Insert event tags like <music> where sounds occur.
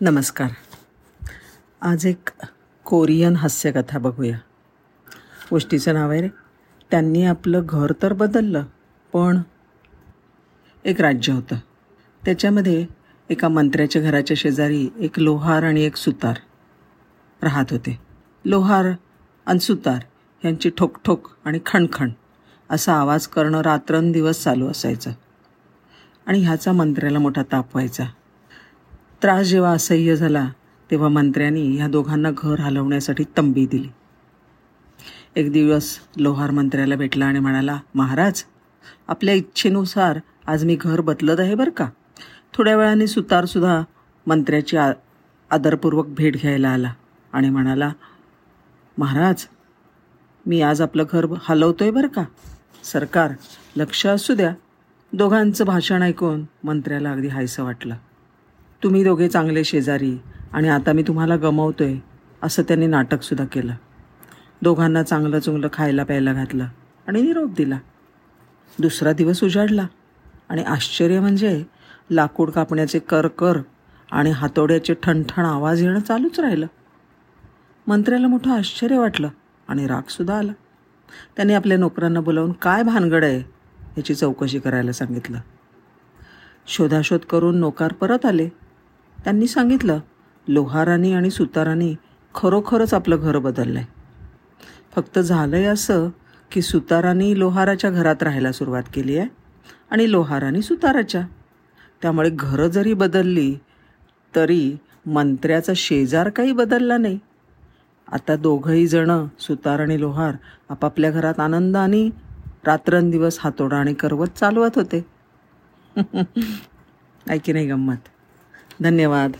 नमस्कार. आज एक कोरियन हास्यकथा बघूया. गोष्टीचं नाव आहे रे. त्यांनी आपलं घर तर बदललं पण एक राज्य होतं. त्याच्यामध्ये एका मंत्र्याच्या घराच्या शेजारी एक लोहार आणि एक सुतार राहत होते. लोहार आणि सुतार यांची ठोकठोक आणि खणखण असा आवाज करणं रात्रंदिवस चालू असायचं आणि ह्याचा मंत्र्याला मोठा ताप व्हायचा. त्रास जेव्हा असह्य झाला तेव्हा मंत्र्यांनी ह्या दोघांना घर हलवण्यासाठी तंबी दिली. एक दिवस लोहार मंत्र्याला भेटला आणि म्हणाला महाराज आपल्या इच्छेनुसार आज मी घर बदलत आहे बरं का? थोड्या वेळाने सुतारसुद्धा मंत्र्याची आ आदरपूर्वक भेट घ्यायला आला आणि म्हणाला महाराज मी आज आपलं घर हलवतोय बरं का? सरकार लक्ष असू द्या. दोघांचं भाषण ऐकून मंत्र्याला अगदी हायसं वाटलं. तुम्ही दोघे चांगले शेजारी आणि आता मी तुम्हाला गमवतोय असं त्यांनी नाटकसुद्धा केलं. दोघांना चांगलं चुंगलं खायला प्यायला घातलं आणि निरोप दिला. दुसरा दिवस उजाडला. आणि आश्चर्य म्हणजे लाकूड कापण्याचे कर कर आणि हातोड्याचे ठणठण आवाज येणं चालूच राहिलं. मंत्र्याला मोठं आश्चर्य वाटलं आणि रागसुद्धा आला. त्यांनी आपल्या नोकरांना बोलावून काय भानगड आहे याची चौकशी करायला सांगितलं. शोधाशोध करून नोकार परत आले. त्यांनी सांगितलं लोहारानी आणि सुतारांनी खरोखरच आपलं घर बदललं आहे फक्त झालं आहे असं की सुतारांनी लोहाराच्या घरात राहायला सुरुवात केली आहे आणि लोहारानी सुताराच्या. त्यामुळे घरं जरी बदलली तरी मंत्र्याचा शेजार काही बदलला नाही. आता दोघंही जणं सुतार आणि लोहार आपापल्या घरात आनंदाने रात्रंदिवस हातोडा आणि करवत चालवत होते. <laughs> ऐकी की नाही गंमत. धन्यवाद.